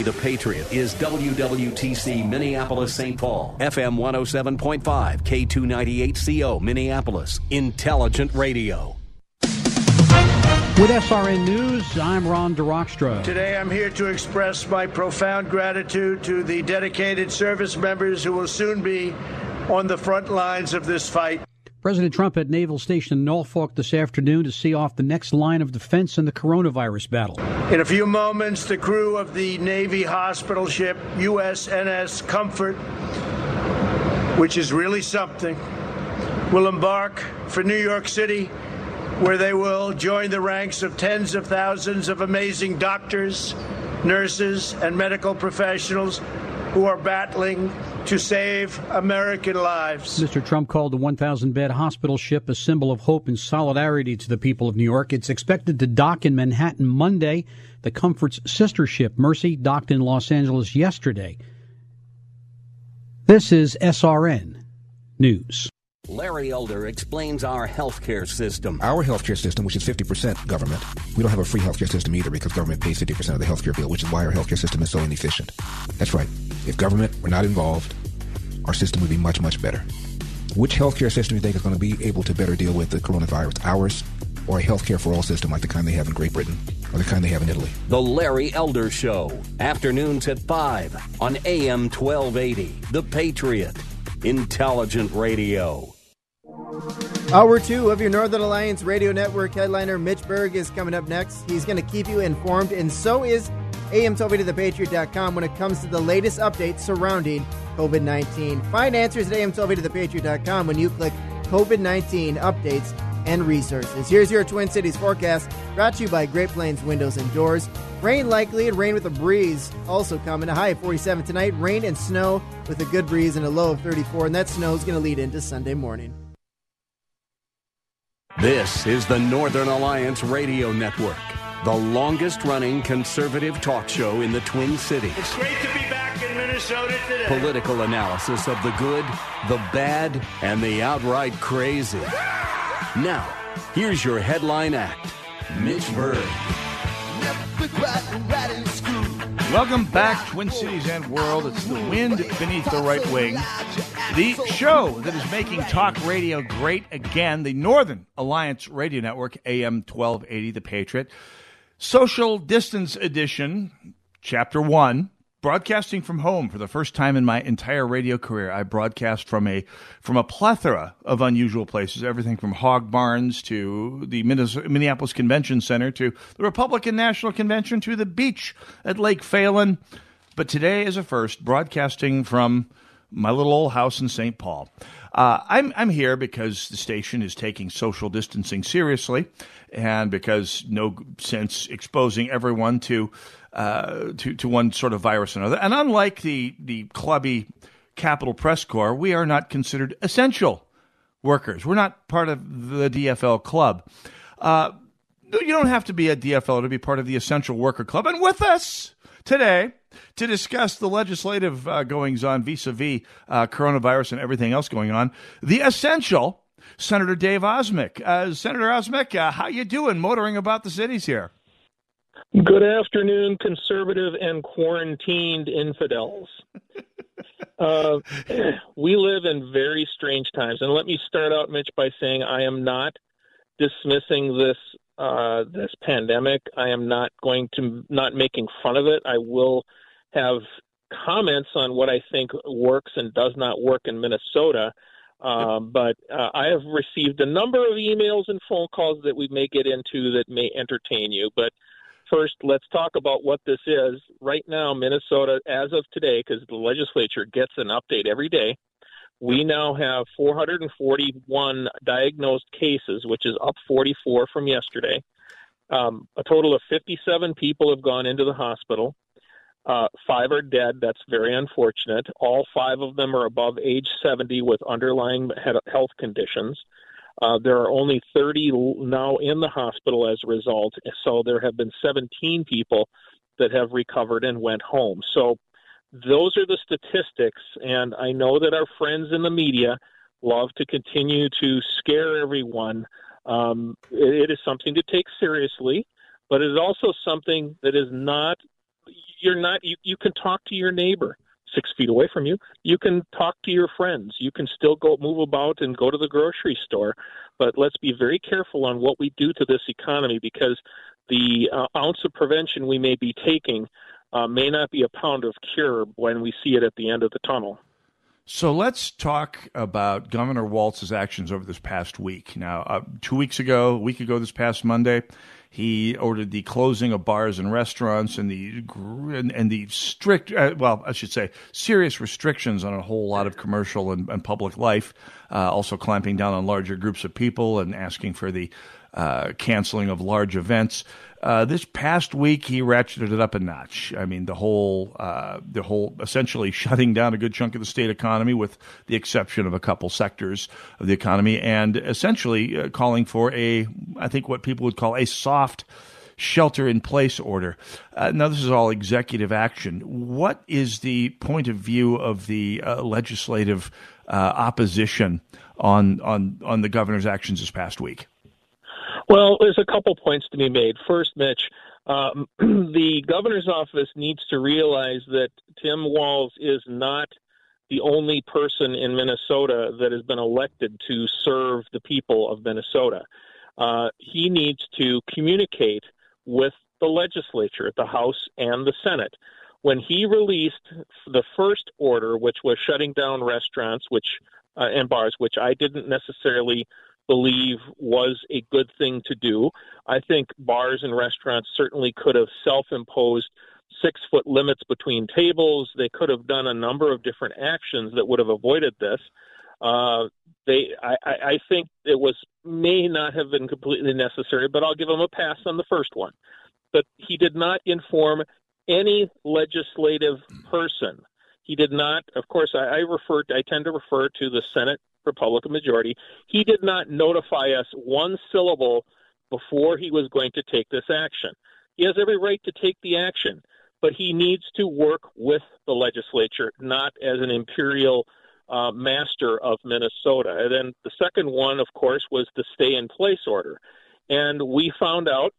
The Patriot is WWTC Minneapolis St. Paul, FM 107.5, K298CO Minneapolis, Intelligent Radio. With SRN News, I'm Ron DeRockstra. Today I'm here to express my profound gratitude to the dedicated service members who will soon be on the front lines of this fight. President Trump at Naval Station Norfolk this afternoon to see off the next line of defense in the coronavirus battle. In a few moments, the crew of the Navy hospital ship USNS Comfort, which is really something, will embark for New York City, where they will join the ranks of tens of thousands of amazing doctors, nurses, and medical professionals who are battling to save American lives. Mr. Trump called the 1,000 bed hospital ship a symbol of hope and solidarity to the people of New York. It's expected to dock in Manhattan Monday. The Comfort's sister ship, Mercy, docked in Los Angeles yesterday. This is SRN News. Larry Elder explains our healthcare system. Our healthcare system, which is 50% government, we don't have a free healthcare system either because government pays 50% of the healthcare bill, which is why our healthcare system is so inefficient. That's right. If government were not involved, our system would be much, much better. Which healthcare system do you think is going to be able to better deal with the coronavirus? Ours or a healthcare for all system like the kind they have in Great Britain or the kind they have in Italy? The Larry Elder Show, afternoons at 5 on AM 1280. The Patriot, intelligent radio. Hour two of your Northern Alliance Radio Network headliner Mitch Berg is coming up next. He's going to keep you informed, and so is AM 1280thepatriot.com when it comes to the latest updates surrounding COVID 19. Find answers at AM 1280thepatriot.com when you click COVID 19 updates and resources. Here's your Twin Cities forecast brought to you by Great Plains Windows and Doors. Rain likely and rain with a breeze also coming. A high of 47 tonight. Rain and snow with a good breeze and a low of 34. And that snow is going to lead into Sunday morning. This is the Northern Alliance Radio Network, the longest running conservative talk show in the Twin Cities. It's great to be back in Minnesota today. Political analysis of the good, the bad, and the outright crazy. Now, here's your headline act Mitch Berg. Welcome back, Twin Cities and World. It's the wind beneath the right wing. The show that is making talk radio great again, the Northern Alliance Radio Network, AM 1280, The Patriot. Social Distance Edition, Chapter 1 broadcasting from home for the first time in my entire radio career. I broadcast from a from a plethora of unusual places, everything from hog barns to the Minneapolis Convention Center to the Republican National Convention to the beach at Lake Phalen. But today is a first, broadcasting from my little old house in St. Paul. Uh, I'm I'm here because the station is taking social distancing seriously, and because no sense exposing everyone to uh, to to one sort of virus or another. And unlike the the clubby Capitol Press Corps, we are not considered essential workers. We're not part of the DFL club. Uh, you don't have to be a DFL to be part of the Essential Worker Club. And with us today to discuss the legislative uh, goings on vis-a-vis uh, coronavirus and everything else going on, the essential Senator Dave Osmek. Uh, Senator Osmek, uh, how you doing? Motoring about the cities here. Good afternoon, conservative and quarantined infidels. uh, we live in very strange times, and let me start out, Mitch, by saying I am not dismissing this uh, this pandemic. I am not going to not making fun of it. I will have comments on what I think works and does not work in Minnesota. Um, but uh, I have received a number of emails and phone calls that we may get into that may entertain you. But first, let's talk about what this is. Right now, Minnesota, as of today, because the legislature gets an update every day, we now have 441 diagnosed cases, which is up 44 from yesterday. Um, a total of 57 people have gone into the hospital. Uh, five are dead. That's very unfortunate. All five of them are above age 70 with underlying health conditions. Uh, there are only 30 now in the hospital as a result. So there have been 17 people that have recovered and went home. So those are the statistics. And I know that our friends in the media love to continue to scare everyone. Um, it, it is something to take seriously, but it is also something that is not. You're not. You, you can talk to your neighbor six feet away from you. You can talk to your friends. You can still go move about and go to the grocery store. But let's be very careful on what we do to this economy because the uh, ounce of prevention we may be taking uh, may not be a pound of cure when we see it at the end of the tunnel. So let's talk about Governor Walz's actions over this past week. Now, uh, two weeks ago, a week ago, this past Monday, he ordered the closing of bars and restaurants and the and, and the strict, uh, well, I should say, serious restrictions on a whole lot of commercial and, and public life. Uh, also clamping down on larger groups of people and asking for the uh, canceling of large events. Uh, this past week, he ratcheted it up a notch. I mean, the whole, uh, the whole, essentially shutting down a good chunk of the state economy, with the exception of a couple sectors of the economy, and essentially uh, calling for a, I think, what people would call a soft shelter in place order. Uh, now, this is all executive action. What is the point of view of the uh, legislative uh, opposition on on on the governor's actions this past week? Well, there's a couple points to be made. First, Mitch, um, the governor's office needs to realize that Tim Walz is not the only person in Minnesota that has been elected to serve the people of Minnesota. Uh, he needs to communicate with the legislature, the House and the Senate. When he released the first order, which was shutting down restaurants, which uh, and bars, which I didn't necessarily believe was a good thing to do. I think bars and restaurants certainly could have self imposed six foot limits between tables. They could have done a number of different actions that would have avoided this. Uh, they, I, I think it was may not have been completely necessary, but I'll give him a pass on the first one. But he did not inform any legislative person. He did not. Of course, I, I refer. I tend to refer to the Senate Republican majority. He did not notify us one syllable before he was going to take this action. He has every right to take the action, but he needs to work with the legislature, not as an imperial uh, master of Minnesota. And then the second one, of course, was the stay in place order. And we found out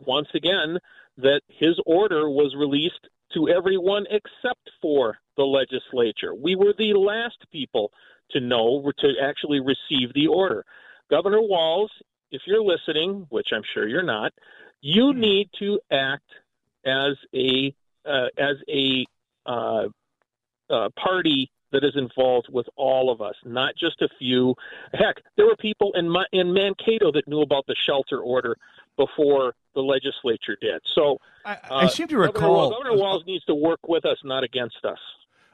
once again that his order was released to everyone except for the legislature. We were the last people to know to actually receive the order. Governor Walz, if you're listening, which I'm sure you're not, you hmm. need to act as a uh, as a uh, uh, party that is involved with all of us, not just a few. Heck, there were people in my, in Mankato that knew about the shelter order before the legislature did. So I, I uh, seem to recall Governor, Governor Walz needs to work with us, not against us.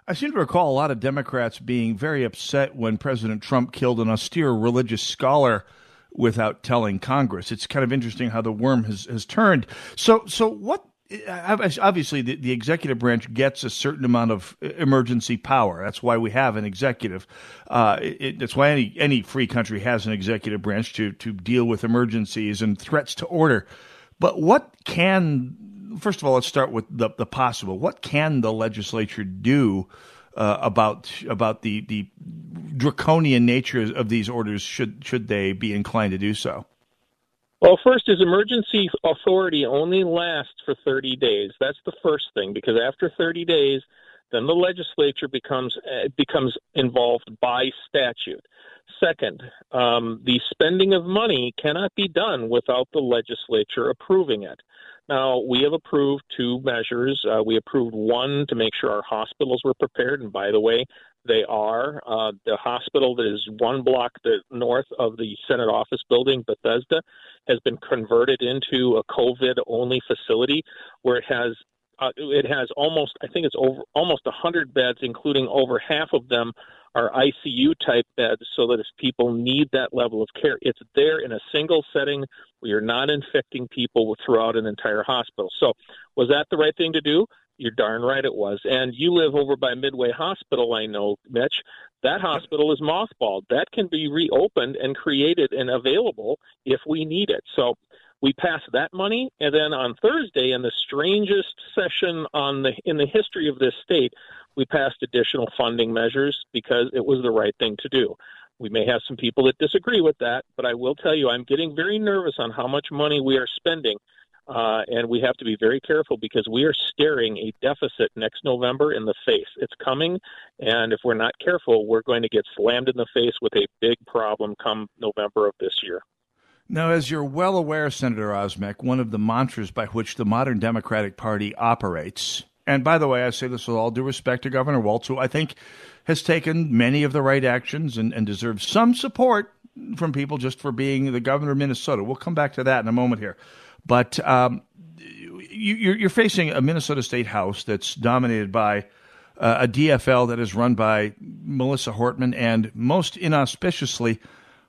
I seem to recall a lot of Democrats being very upset when President Trump killed an austere religious scholar without telling Congress. It's kind of interesting how the worm has, has turned. So, so what? Obviously, the, the executive branch gets a certain amount of emergency power. That's why we have an executive. Uh, it, that's why any any free country has an executive branch to to deal with emergencies and threats to order. But what can first of all, let's start with the, the possible. What can the legislature do uh, about about the the draconian nature of these orders? Should should they be inclined to do so? Well, first is emergency authority only lasts for 30 days. That's the first thing because after 30 days, then the legislature becomes uh, becomes involved by statute. Second, um, the spending of money cannot be done without the legislature approving it. Now, we have approved two measures. Uh, we approved one to make sure our hospitals were prepared, and by the way, they are. Uh, the hospital that is one block north of the Senate office building, Bethesda, has been converted into a COVID-only facility where it has uh, it has almost I think it's over almost 100 beds, including over half of them are ICU type beds so that if people need that level of care, it's there in a single setting where you're not infecting people throughout an entire hospital. So, was that the right thing to do? You're darn right it was. And you live over by Midway Hospital, I know, Mitch. That hospital is mothballed. That can be reopened and created and available if we need it. So we passed that money, and then on Thursday, in the strangest session on the in the history of this state, we passed additional funding measures because it was the right thing to do. We may have some people that disagree with that, but I will tell you, I'm getting very nervous on how much money we are spending uh, and we have to be very careful because we are staring a deficit next November in the face. It's coming, and if we're not careful, we're going to get slammed in the face with a big problem come November of this year. Now, as you're well aware, Senator Osmek, one of the mantras by which the modern Democratic Party operates, and by the way, I say this with all due respect to Governor Walz, who I think has taken many of the right actions and, and deserves some support from people just for being the governor of Minnesota. We'll come back to that in a moment here. But um, you, are facing a Minnesota State House that's dominated by uh, a DFL that is run by Melissa Hortman and most inauspiciously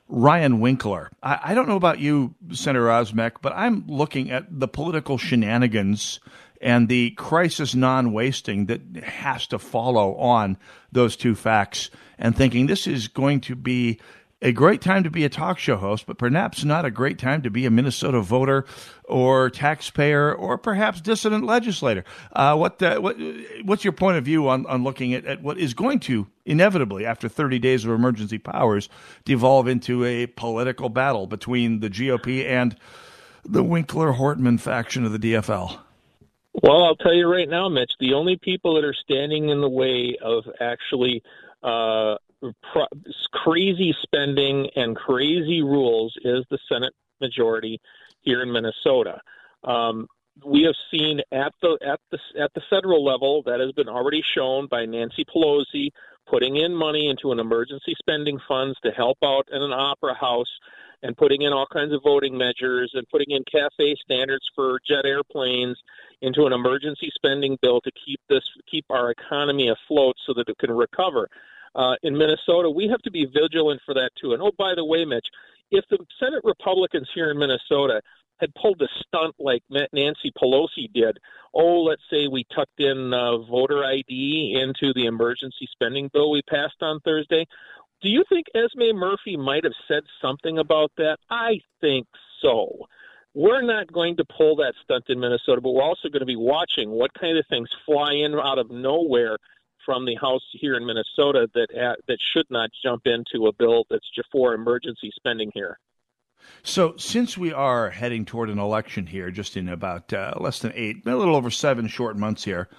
Ryan Winkler. I, I don't know about you, Senator Osmek, but I'm looking at the political shenanigans and the crisis non wasting that has to follow on those two facts and thinking this is going to be a great time to be a talk show host, but perhaps not a great time to be a Minnesota voter or taxpayer or perhaps dissident legislator. Uh, what, what, what's your point of view on, on looking at, at what is going to inevitably, after 30 days of emergency powers, devolve into a political battle between the GOP and the Winkler Hortman faction of the DFL? Well, I'll tell you right now, Mitch, the only people that are standing in the way of actually uh, crazy spending and crazy rules is the Senate majority here in Minnesota. Um, we have seen at the at the at the federal level that has been already shown by Nancy Pelosi putting in money into an emergency spending funds to help out in an opera house and putting in all kinds of voting measures and putting in cafe standards for jet airplanes into an emergency spending bill to keep this keep our economy afloat so that it can recover uh, in Minnesota, we have to be vigilant for that too. And oh, by the way, Mitch, if the Senate Republicans here in Minnesota had pulled a stunt like Nancy Pelosi did, oh, let's say we tucked in uh, voter ID into the emergency spending bill we passed on Thursday, do you think Esme Murphy might have said something about that? I think so. We're not going to pull that stunt in Minnesota, but we're also going to be watching what kind of things fly in out of nowhere from the House here in Minnesota that uh, that should not jump into a bill that's just for emergency spending here. So, since we are heading toward an election here, just in about uh, less than eight, a little over seven short months here,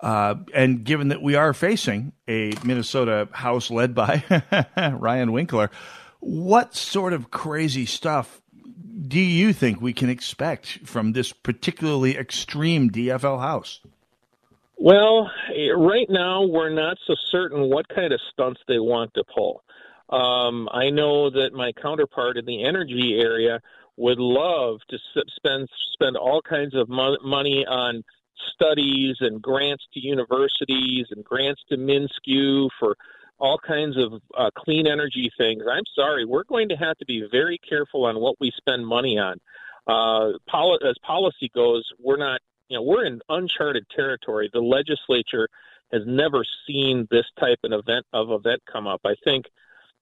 uh, and given that we are facing a Minnesota House led by Ryan Winkler, what sort of crazy stuff do you think we can expect from this particularly extreme DFL House? Well, right now we're not so certain what kind of stunts they want to pull. Um, I know that my counterpart in the energy area would love to spend spend all kinds of mo- money on studies and grants to universities and grants to MnSCU for all kinds of uh, clean energy things. I'm sorry, we're going to have to be very careful on what we spend money on. Uh, poli- as policy goes, we're not you know, we're in uncharted territory. The legislature has never seen this type of event of event come up. I think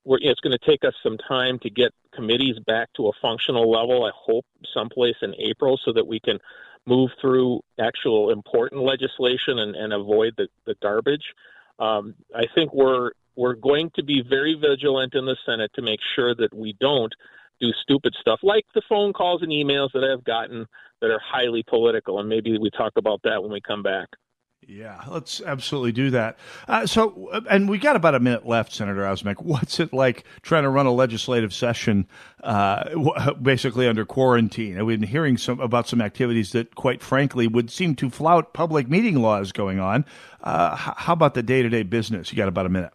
we're, it's going to take us some time to get committees back to a functional level. I hope someplace in April so that we can move through actual important legislation and, and avoid the, the garbage. Um, I think we're we're going to be very vigilant in the Senate to make sure that we don't do stupid stuff like the phone calls and emails that I've gotten that are highly political. And maybe we talk about that when we come back. Yeah, let's absolutely do that. Uh, so, uh, and we got about a minute left, Senator Osmek. What's it like trying to run a legislative session, uh, basically under quarantine? We've been hearing some about some activities that, quite frankly, would seem to flout public meeting laws going on. Uh, how about the day to day business? You got about a minute.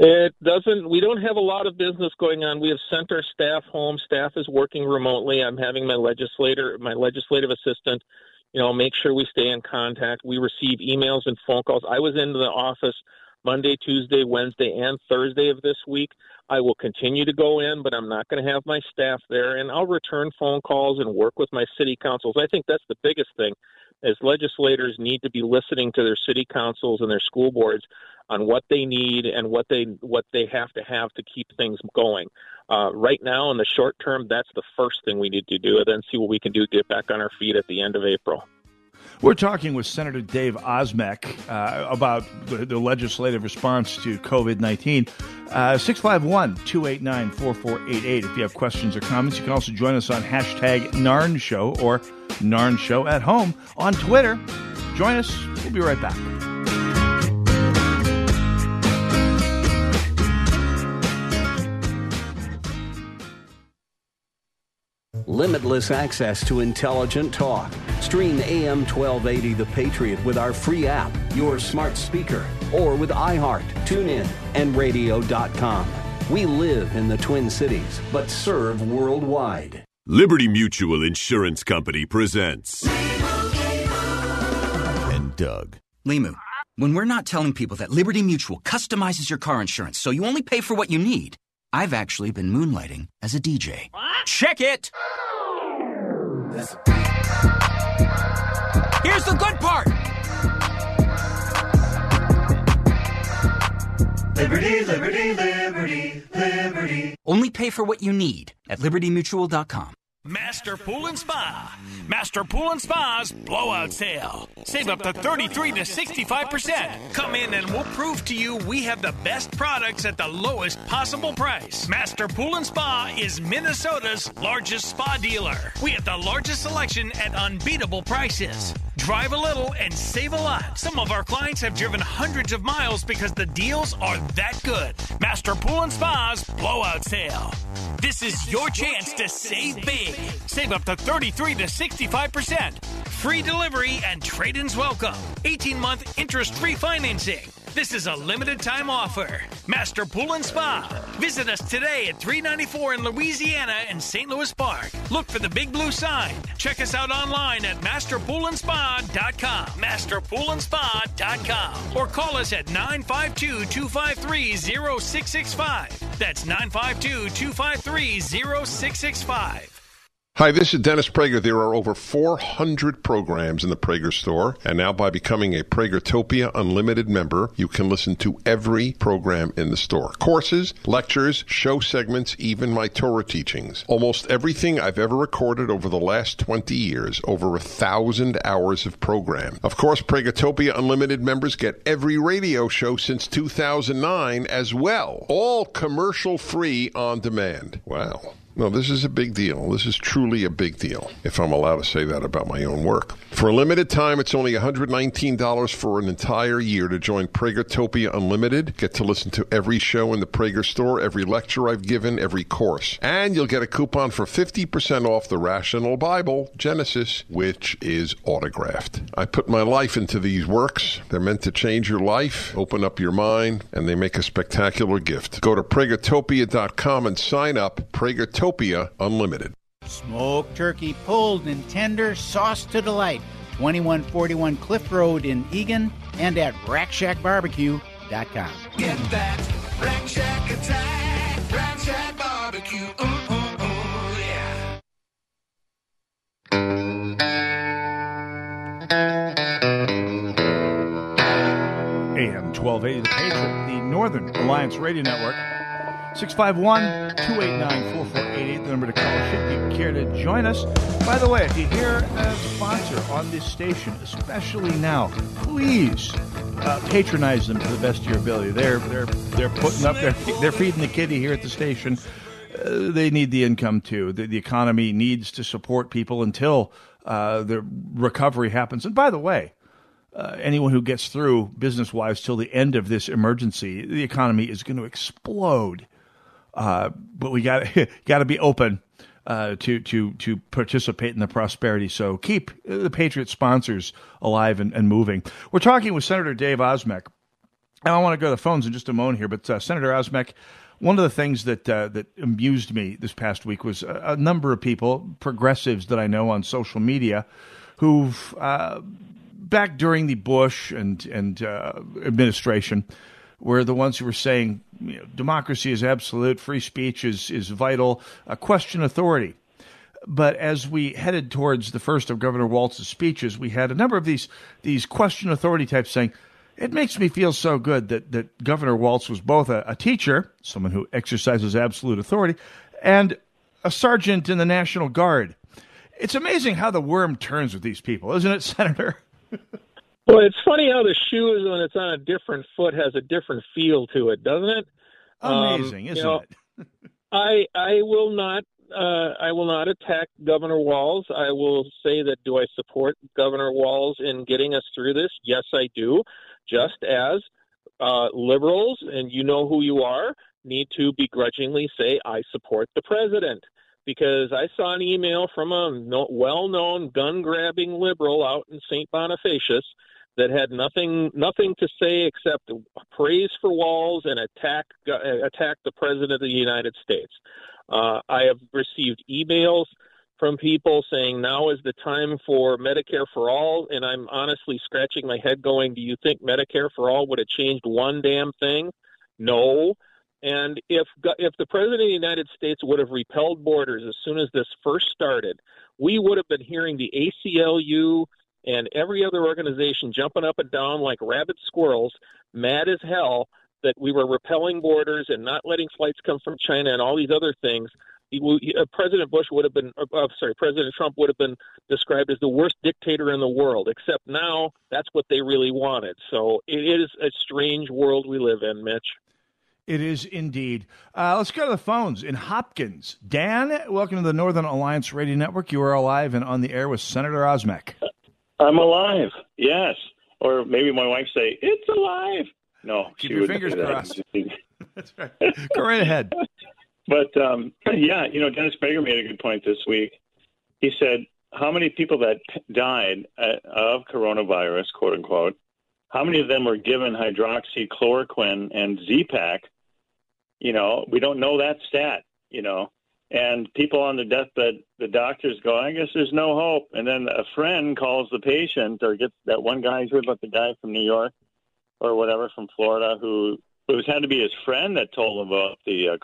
It doesn't. We don't have a lot of business going on. We have sent our staff home. Staff is working remotely. I'm having my legislator, my legislative assistant, you know, make sure we stay in contact. We receive emails and phone calls. I was into the office Monday, Tuesday, Wednesday, and Thursday of this week. I will continue to go in, but I'm not going to have my staff there, and I'll return phone calls and work with my city councils. I think that's the biggest thing as legislators need to be listening to their city councils and their school boards on what they need and what they what they have to have to keep things going. Uh, right now, in the short term, that's the first thing we need to do, and then see what we can do to get back on our feet at the end of April. We're talking with Senator Dave Osmek uh, about the, the, legislative response to COVID 19. Uh, 651 289 4488. If you have questions or comments, you can also join us on hashtag NARN Show or NARN Show at home on Twitter. Join us. We'll be right back. Limitless access to intelligent talk. Stream AM 1280 The Patriot with our free app, your smart speaker, or with iHeart, TuneIn, and radio.com. We live in the Twin Cities, but serve worldwide. Liberty Mutual Insurance Company presents. And Doug. Limu, when we're not telling people that Liberty Mutual customizes your car insurance so you only pay for what you need, I've actually been moonlighting as a DJ. What? Check it! Here's the good part! Liberty, liberty, liberty, liberty. Only pay for what you need at libertymutual.com. Master Pool and Spa. Master Pool and Spa's blowout sale. Save up to 33 to 65%. Come in and we'll prove to you we have the best products at the lowest possible price. Master Pool and Spa is Minnesota's largest spa dealer. We have the largest selection at unbeatable prices. Drive a little and save a lot. Some of our clients have driven hundreds of miles because the deals are that good. Master Pool and Spa's blowout sale. This is your chance to save big. Save up to 33 to 65%. Free delivery and trade ins welcome. 18 month interest free financing. This is a limited time offer. Master Pool and Spa. Visit us today at 394 in Louisiana and St. Louis Park. Look for the big blue sign. Check us out online at masterpoolandspa.com. Masterpoolandspa.com. Or call us at 952 253 0665. That's 952 253 0665. Hi, this is Dennis Prager. There are over 400 programs in the Prager store, and now by becoming a Pragertopia Unlimited member, you can listen to every program in the store. Courses, lectures, show segments, even my Torah teachings. Almost everything I've ever recorded over the last 20 years, over a thousand hours of program. Of course, Pragertopia Unlimited members get every radio show since 2009 as well. All commercial free on demand. Wow. No, this is a big deal. This is truly a big deal, if I'm allowed to say that about my own work. For a limited time, it's only $119 for an entire year to join Pragertopia Unlimited. Get to listen to every show in the Prager store, every lecture I've given, every course. And you'll get a coupon for 50% off the Rational Bible, Genesis, which is autographed. I put my life into these works. They're meant to change your life, open up your mind, and they make a spectacular gift. Go to Pragertopia.com and sign up. Pragertopia Utopia Unlimited. Smoked turkey pulled and tender, sauce to delight. 2141 Cliff Road in Eagan and at RackShackBarbecue.com. Get that Rack Shack attack, Rack Shack Barbecue. Ooh, ooh, ooh, yeah. AM 1280 The Patriot, the Northern Alliance Radio Network. 651 289 4488, the number to call should you care to join us. By the way, if you hear a sponsor on this station, especially now, please uh, patronize them to the best of your ability. They're, they're, they're putting up, they're, they're feeding the kitty here at the station. Uh, they need the income too. The, the, economy needs to support people until uh, the recovery happens. And by the way, uh, anyone who gets through business wise till the end of this emergency, the economy is going to explode. Uh, but we got got to be open uh, to to to participate in the prosperity. So keep the Patriot sponsors alive and, and moving. We're talking with Senator Dave Osmek, and I want to go to the phones in just a moment here. But uh, Senator Osmek, one of the things that uh, that amused me this past week was a, a, number of people, progressives that I know on social media, who've uh, back during the Bush and and uh, administration were the ones who were saying you know, democracy is absolute, free speech is is vital, uh, question authority. But as we headed towards the first of Governor Walz's speeches, we had a number of these these question authority types saying, "It makes me feel so good that that Governor Walz was both a, a teacher, someone who exercises absolute authority, and a sergeant in the National Guard." It's amazing how the worm turns with these people, isn't it, Senator? Well, it's funny how the shoe is when it's on a different foot, has a different feel to it, doesn't it? Amazing, um, isn't know, it? I I will not uh, I will not attack Governor Walz. I will say that do I support Governor Walz in getting us through this? Yes, I do. Just as uh, liberals, and you know who you are, need to begrudgingly say I support the president because I saw an email from a well-known gun-grabbing liberal out in St. Bonifacius that had nothing nothing to say except praise for Walz and attack uh, attack the president of the United States. Uh, I have received emails from people saying now is the time for Medicare for all, and I'm honestly scratching my head, going, "Do you think Medicare for all would have changed one damn thing?" No. And if if the president of the United States would have repelled borders as soon as this first started, we would have been hearing the ACLU and every other organization jumping up and down like rabid squirrels, mad as hell that we were repelling borders and not letting flights come from China and all these other things. Uh, President Bush would have been, uh, sorry, President Trump would have been described as the worst dictator in the world. Except now, that's what they really wanted. So it is a strange world we live in, Mitch. It is indeed. Uh, let's go to the phones in Hopkins. Dan, welcome to the Northern Alliance Radio Network. You are alive and on the air with Senator Osmek. I'm alive. Yes. Or maybe my wife say, "It's alive." No, keep your fingers crossed. That's right. Go right ahead. But um, yeah, you know, Dennis Prager made a good point this week. He said, "How many people that died uh, of coronavirus, quote unquote, how many of them were given hydroxychloroquine and Z-Pak? You know, we don't know that stat. You know, and people on the deathbed, the doctors go, I guess there's no hope. And then a friend calls the patient or gets that one guy, heard about the guy from New York or whatever from Florida who it was had to be his friend that told him about the uh,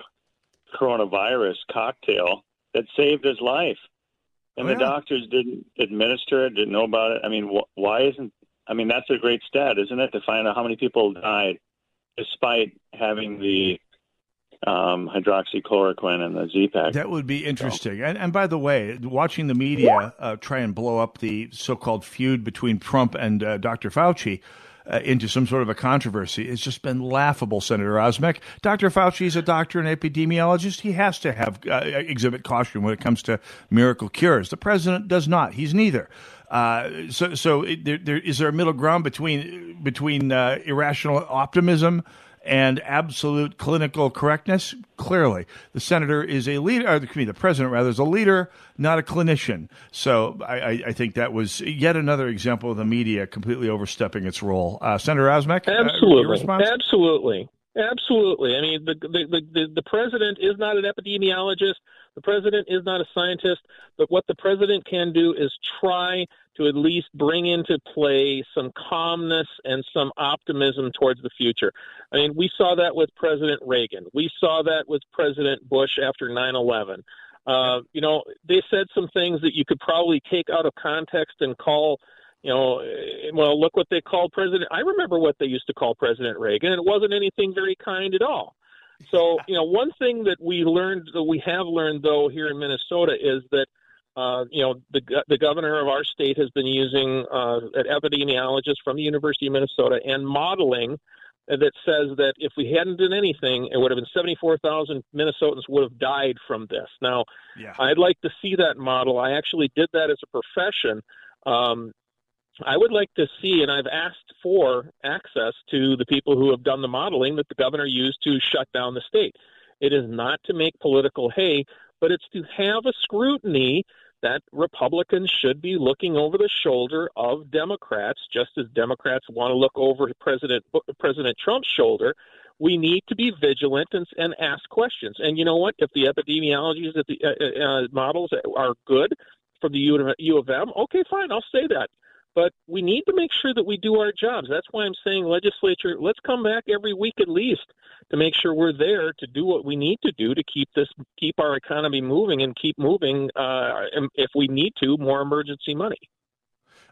coronavirus cocktail that saved his life. And oh, the doctors didn't administer it, didn't know about it. I mean, wh- why isn't, I mean, that's a great stat, isn't it? To find out how many people died despite having the um, hydroxychloroquine and the Z-Pak. That would be interesting. So. And, and, by the way, watching the media uh, try and blow up the so-called feud between Trump and uh, Dr. Fauci. Uh, into some sort of a controversy. It's just been laughable, Senator Osmek. Dr. Fauci is a doctor and epidemiologist. He has to have uh, exhibit caution when it comes to miracle cures. The president does not. He's neither. Uh, so, so there, there, is there a middle ground between between uh, irrational optimism and absolute clinical correctness? Clearly, the senator is a leader, or the, the president rather is a leader, not a clinician. So I, I, think that was yet another example of the media completely overstepping its role. Uh, Senator Osmek, absolutely, uh, absolutely, absolutely. I mean, the, the the the president is not an epidemiologist. The president is not a scientist, but what the president can do is try to at least bring into play some calmness and some optimism towards the future. I mean, we saw that with President Reagan. We saw that with President Bush after 9 11. Uh, you know, they said some things that you could probably take out of context and call, you know, eh, well, look what they called President. I remember what they used to call President Reagan, and it wasn't anything very kind at all. So, you know, one thing that we learned, that we have learned though here in Minnesota is that, uh, you know, the the governor of our state has been using uh, an epidemiologist from the University of Minnesota and modeling that says that if we hadn't done anything, it would have been 74,000 Minnesotans would have died from this. Now, yeah. I'd like to see that model. I actually did that as a profession. Um, I would like to see, and I've asked for access to the people who have done the modeling that the governor used to shut down the state. It is not to make political hay, but it's to have a scrutiny that Republicans should be looking over the shoulder of Democrats, just as Democrats want to look over President President Trump's shoulder. We need to be vigilant and, and ask questions. And you know what? If the epidemiologies, that the uh, uh, models are good from the U of M, okay, fine, I'll say that. But we need to make sure that we do our jobs. That's why I'm saying, legislature, let's come back every week at least to make sure we're there to do what we need to do to keep this, keep our economy moving and keep moving. Uh, if we need to, more emergency money.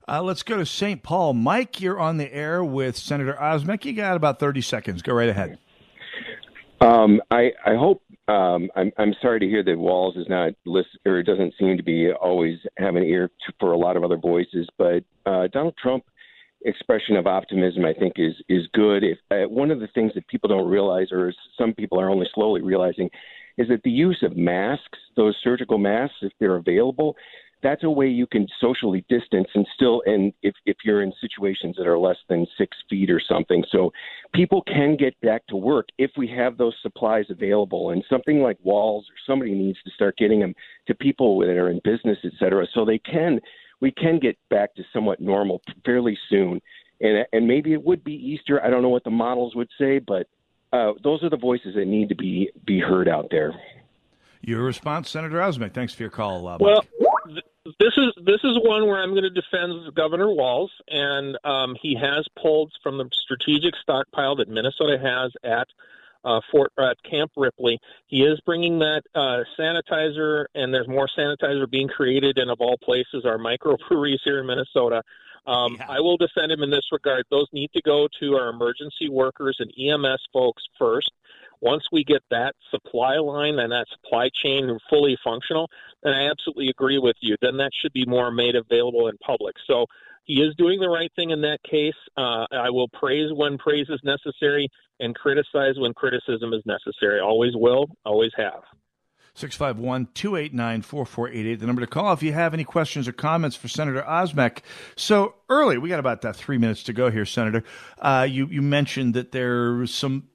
Uh, let's go to St. Paul. Mike, you're on the air with Senator Osmek. You got about 30 seconds. Go right ahead. Um, I, I hope um, I'm, I'm sorry to hear that Walz is not list or doesn't seem to be always have an ear to, for a lot of other voices. But uh, Donald Trump expression of optimism, I think, is is good. If uh, one of the things that people don't realize, or some people are only slowly realizing, is that the use of masks, those surgical masks, if they're available, that's a way you can socially distance and still and if, if you're in situations that are less than six feet or something so people can get back to work if we have those supplies available and something like Walz or somebody needs to start getting them to people that are in business et cetera so they can we can get back to somewhat normal fairly soon and and maybe it would be easter i don't know what the models would say but uh, those are the voices that need to be be heard out there your response, Senator Osmek. Thanks for your call. Uh, well, this is this is one where I'm going to defend Governor Walz, and um, he has pulled from the strategic stockpile that Minnesota has at uh, Fort at Camp Ripley. He is bringing that uh, sanitizer, and there's more sanitizer being created. And of all places, our microbreweries here in Minnesota. Um, yeah. I will defend him in this regard. Those need to go to our emergency workers and EMS folks first. Once we get that supply line and that supply chain fully functional, then I absolutely agree with you. Then that should be more made available in public. So he is doing the right thing in that case. Uh, I will praise when praise is necessary and criticize when criticism is necessary. Always will, always have. 651 289 4488, the number to call if you have any questions or comments for Senator Osmek. So, early, we got about uh, three minutes to go here, Senator. Uh, you, you mentioned that there's some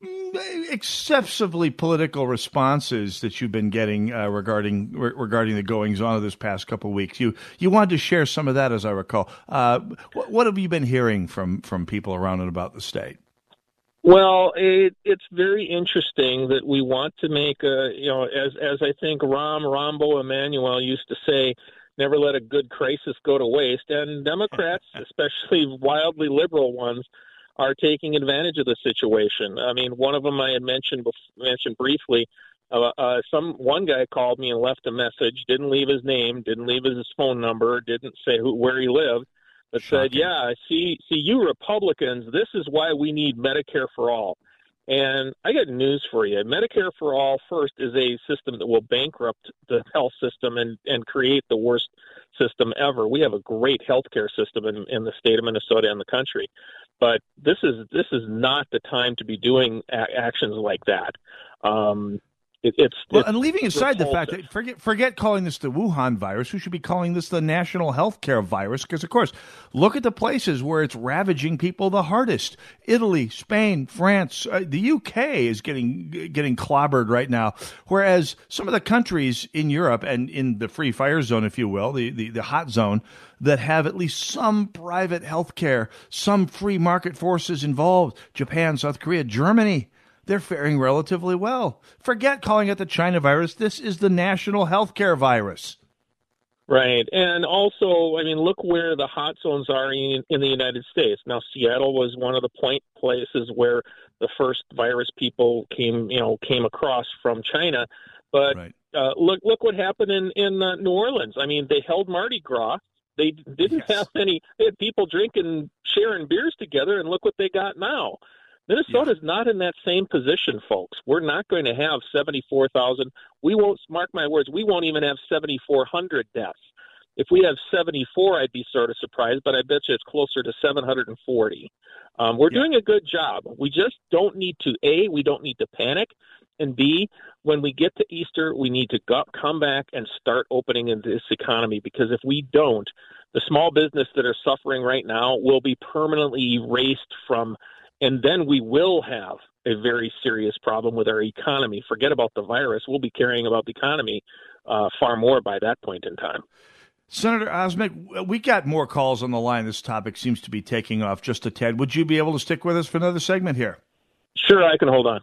excessively political responses that you've been getting uh, regarding re- regarding the goings on of this past couple of weeks. You you wanted to share some of that, as I recall. Uh, what, what, have you been hearing from from people around and about the state? Well, it, it's very interesting that we want to make a you know as as I think Rahm Rahmbo Emanuel used to say. Never let a good crisis go to waste. And Democrats, especially wildly liberal ones, are taking advantage of the situation. I mean, one of them I had mentioned mentioned briefly. Uh, uh, some one guy called me and left a message. Didn't leave his name. Didn't leave his phone number. Didn't say who where he lived. But Shocking. said, "Yeah, see, see, you Republicans. This is why we need Medicare for all." And I got news for you. Medicare for All first is a system that will bankrupt the health system and, and create the worst system ever. We have a great healthcare system in, in the state of Minnesota and the country. But this is this is not the time to be doing a- actions like that. Um, it, it's well, it's and leaving aside the fact that forget forget calling this the Wuhan virus, we should be calling this the national healthcare virus because, of course, look at the places where it's ravaging people the hardest: Italy, Spain, France, uh, the UK is getting getting clobbered right now. Whereas some of the countries in Europe and in the free fire zone, if you will, the the, the hot zone, that have at least some private healthcare, some free market forces involved: Japan, South Korea, Germany they're faring relatively well. Forget calling it the China virus. This is the national healthcare virus. Right. And also, I mean, look where the hot zones are in, in the United States. Now, Seattle was one of the point places where the first virus people came, you know, came across from China. But right. uh, look, look what happened in in uh, New Orleans. I mean, they held Mardi Gras. They didn't yes. have any. They had people drinking, sharing beers together, and look what they got now. Minnesota's yeah. not in that same position, folks. We're not going to have 74,000. We won't, mark my words, we won't even have 7,400 deaths. If we have 74, I'd be sort of surprised, but I bet you it's closer to 740. Um, we're yeah. doing a good job. We just don't need to, A, we don't need to panic. And B, when we get to Easter, we need to go, come back and start opening in this economy because if we don't, the small business that are suffering right now will be permanently erased from and then we will have a very serious problem with our economy. Forget about the virus. We'll be caring about the economy uh, far more by that point in time. Senator Osmek, we got more calls on the line. This topic seems to be taking off just a tad. Would you be able to stick with us for another segment here? Sure, I can hold on.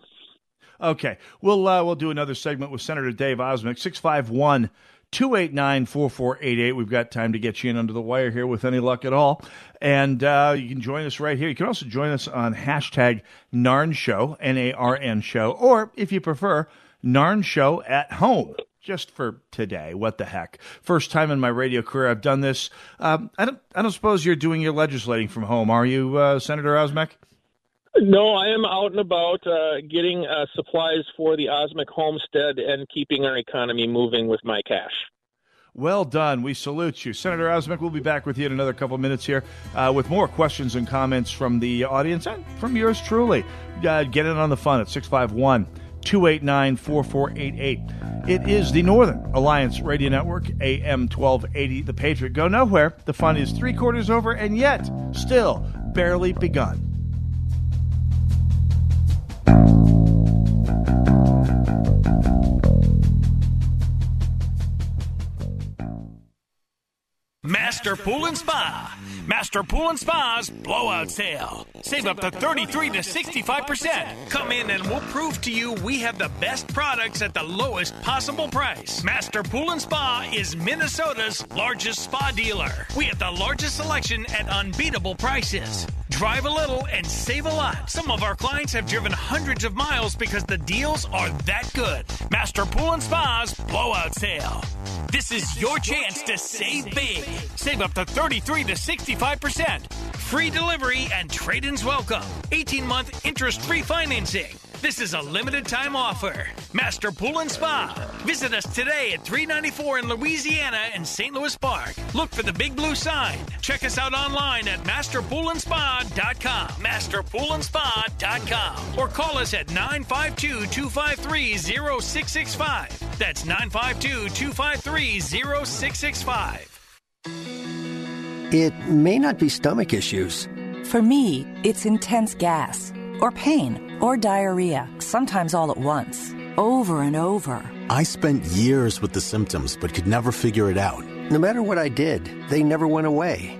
Okay, we'll uh, we'll do another segment with Senator Dave Osmek, six five one 289 4488. We've got time to get you in under the wire here with any luck at all. And uh, you can join us right here. You can also join us on hashtag NARN Show, N A R N Show, or if you prefer, NARN Show at home. Just for today, what the heck? First time in my radio career I've done this. Um, I don't. I don't suppose you're doing your legislating from home, are you, uh, Senator Osmek? No, I am out and about uh, getting uh, supplies for the Osmek homestead and keeping our economy moving with my cash. Well done. We salute you. Senator Osmek, we'll be back with you in another couple minutes here uh, with more questions and comments from the audience and from yours truly. Uh, get in on the fun at 651 289 4488. It is the Northern Alliance Radio Network, AM 1280, The Patriot. Go nowhere. The fun is three quarters over and yet still barely begun. Master Pool and Spa. Master Pool and Spa's blowout sale. Save up to 33 to 65%. Come in and we'll prove to you we have the best products at the lowest possible price. Master Pool and Spa is Minnesota's largest spa dealer. We have the largest selection at unbeatable prices. Drive a little and save a lot. Some of our clients have driven hundreds of miles because the deals are that good. Master Pool and Spa's blowout sale. This is your chance to save big. Save up to 33 to 65%. Free delivery and trade ins welcome. 18 month interest free financing. This is a limited time offer. Master Pool and Spa. Visit us today at 394 in Louisiana and St. Louis Park. Look for the big blue sign. Check us out online at masterpoolandspa.com. Masterpoolandspa.com. Or call us at 952 253 0665. That's 952 253 0665. It may not be stomach issues. For me, it's intense gas, or pain, or diarrhea, sometimes all at once, over and over. I spent years with the symptoms but could never figure it out. No matter what I did, they never went away.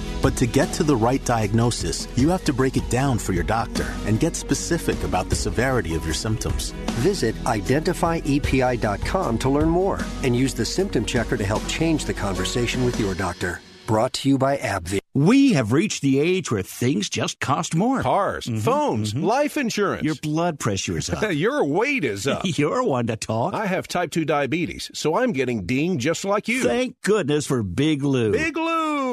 But to get to the right diagnosis, you have to break it down for your doctor and get specific about the severity of your symptoms. Visit identifyepi.com to learn more and use the symptom checker to help change the conversation with your doctor. Brought to you by AbbVie. We have reached the age where things just cost more. Cars, mm-hmm, phones, mm-hmm. life insurance. Your blood pressure is up. Your weight is up. You're one to talk. I have type 2 diabetes, so I'm getting dinged just like you. Thank goodness for Big Lou. Big Lou!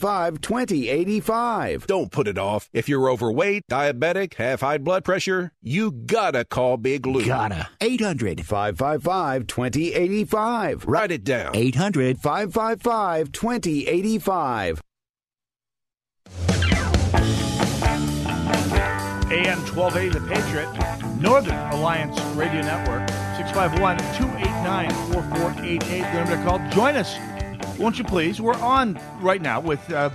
2085. Don't put it off. If you're overweight, diabetic, have high blood pressure, you gotta call Big Lou. Gotta. 800 555 2085. Write it down. 800 555 2085. AM 1280 The Patriot, Northern Alliance Radio Network, 651 289 4488. The number to call. Join us, won't you please? We're on right now with, uh,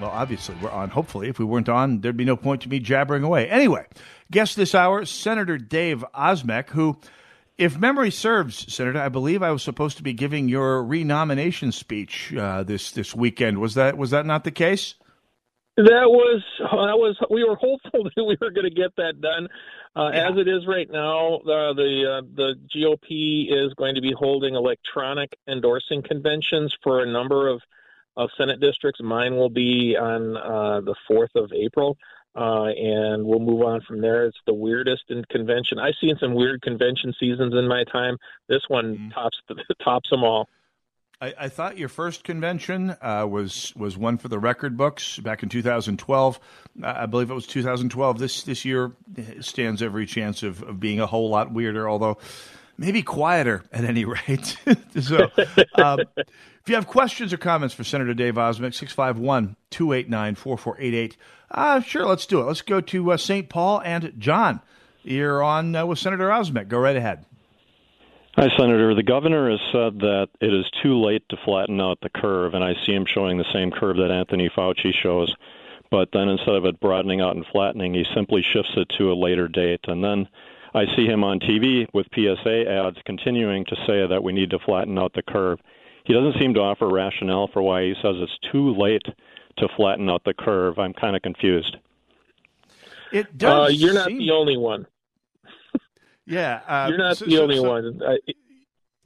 well, obviously, we're on. Hopefully, if we weren't on, there'd be no point to me jabbering away. Anyway, guest this hour, Senator Dave Osmek, who, if memory serves, Senator, I believe I was supposed to be giving your renomination speech uh, this this weekend. Was that was that not the case? That was that was we were hopeful that we were going to get that done. Uh, yeah. As it is right now, uh, the uh, the GOP is going to be holding electronic endorsing conventions for a number of of Senate districts. Mine will be on uh, the fourth of April, uh, and we'll move on from there. It's the weirdest in convention. I've seen some weird convention seasons in my time. This one mm-hmm. tops the, tops them all. I, I thought your first convention uh, was was one for the record books back in 2012. I believe it was 2012. This this year stands every chance of, of being a whole lot weirder, although maybe quieter at any rate. so, um, if you have questions or comments for Senator Dave Osmek, 651 289 4488, uh, sure, let's do it. Let's go to uh, St. Paul and John. You're on uh, with Senator Osmek. Go right ahead. Hi, Senator. The governor has said that it is too late to flatten out the curve, and I see him showing the same curve that Anthony Fauci shows. But then instead of it broadening out and flattening, he simply shifts it to a later date. And then I see him on TV with PSA ads continuing to say that we need to flatten out the curve. He doesn't seem to offer rationale for why he says it's too late to flatten out the curve. I'm kind of confused. It does. Uh, you're not seem- the only one. Yeah, uh, You're not so- the so- only so- one. I,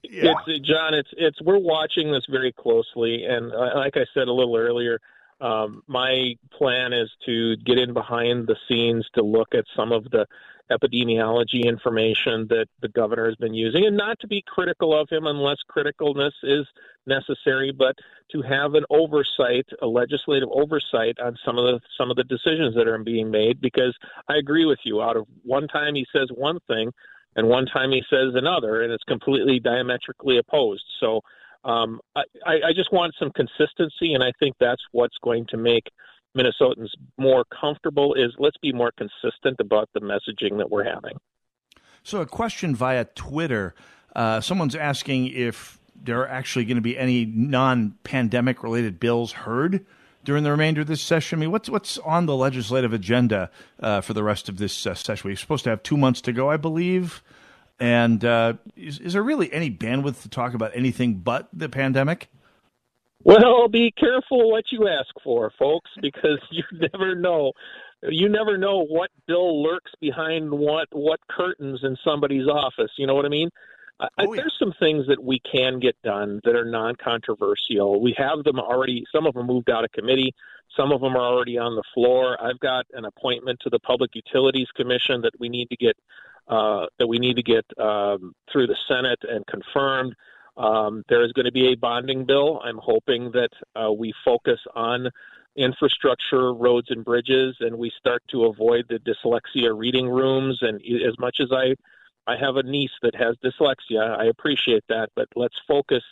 Yeah. It's John. It's it's we're watching this very closely, and uh, like I said a little earlier, um, my plan is to get in behind the scenes to look at some of the epidemiology information that the governor has been using, and not to be critical of him unless criticalness is necessary, but to have an oversight, a legislative oversight on some of the some of the decisions that are being made. Because I agree with you. Out of one time he says one thing, and one time he says another, and it's completely diametrically opposed. So um, I, I just want some consistency, and I think that's what's going to make Minnesotans more comfortable. Is let's be more consistent about the messaging that we're having. So, a question via Twitter. Uh, someone's asking if there are actually going to be any non-pandemic related bills heard during the remainder of this session. I mean, what's what's on the legislative agenda uh, for the rest of this uh, session? We're supposed to have two months to go, I believe. And uh, is, is there really any bandwidth to talk about anything but the pandemic? Well, be careful what you ask for, folks, because you never know. You never know what bill lurks behind what what curtains in somebody's office. You know what I mean? I, I There's some things that we can get done that are non-controversial. We have them already. Some of them moved out of committee. Some of them are already on the floor. I've got an appointment to the Public Utilities Commission that we need to get uh, that we need to get um, through the Senate and confirmed. Um, there is going to be a bonding bill. I'm hoping that uh, we focus on infrastructure, roads, and bridges, and we start to avoid the dyslexia reading rooms. And as much as I, I have a niece that has dyslexia, I appreciate that, but let's focus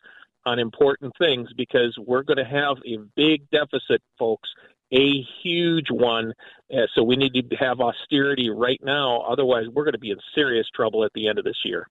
on important things because we're going to have a big deficit, folks, a huge one. Uh, so we need to have austerity right now. Otherwise, we're going to be in serious trouble at the end of this year.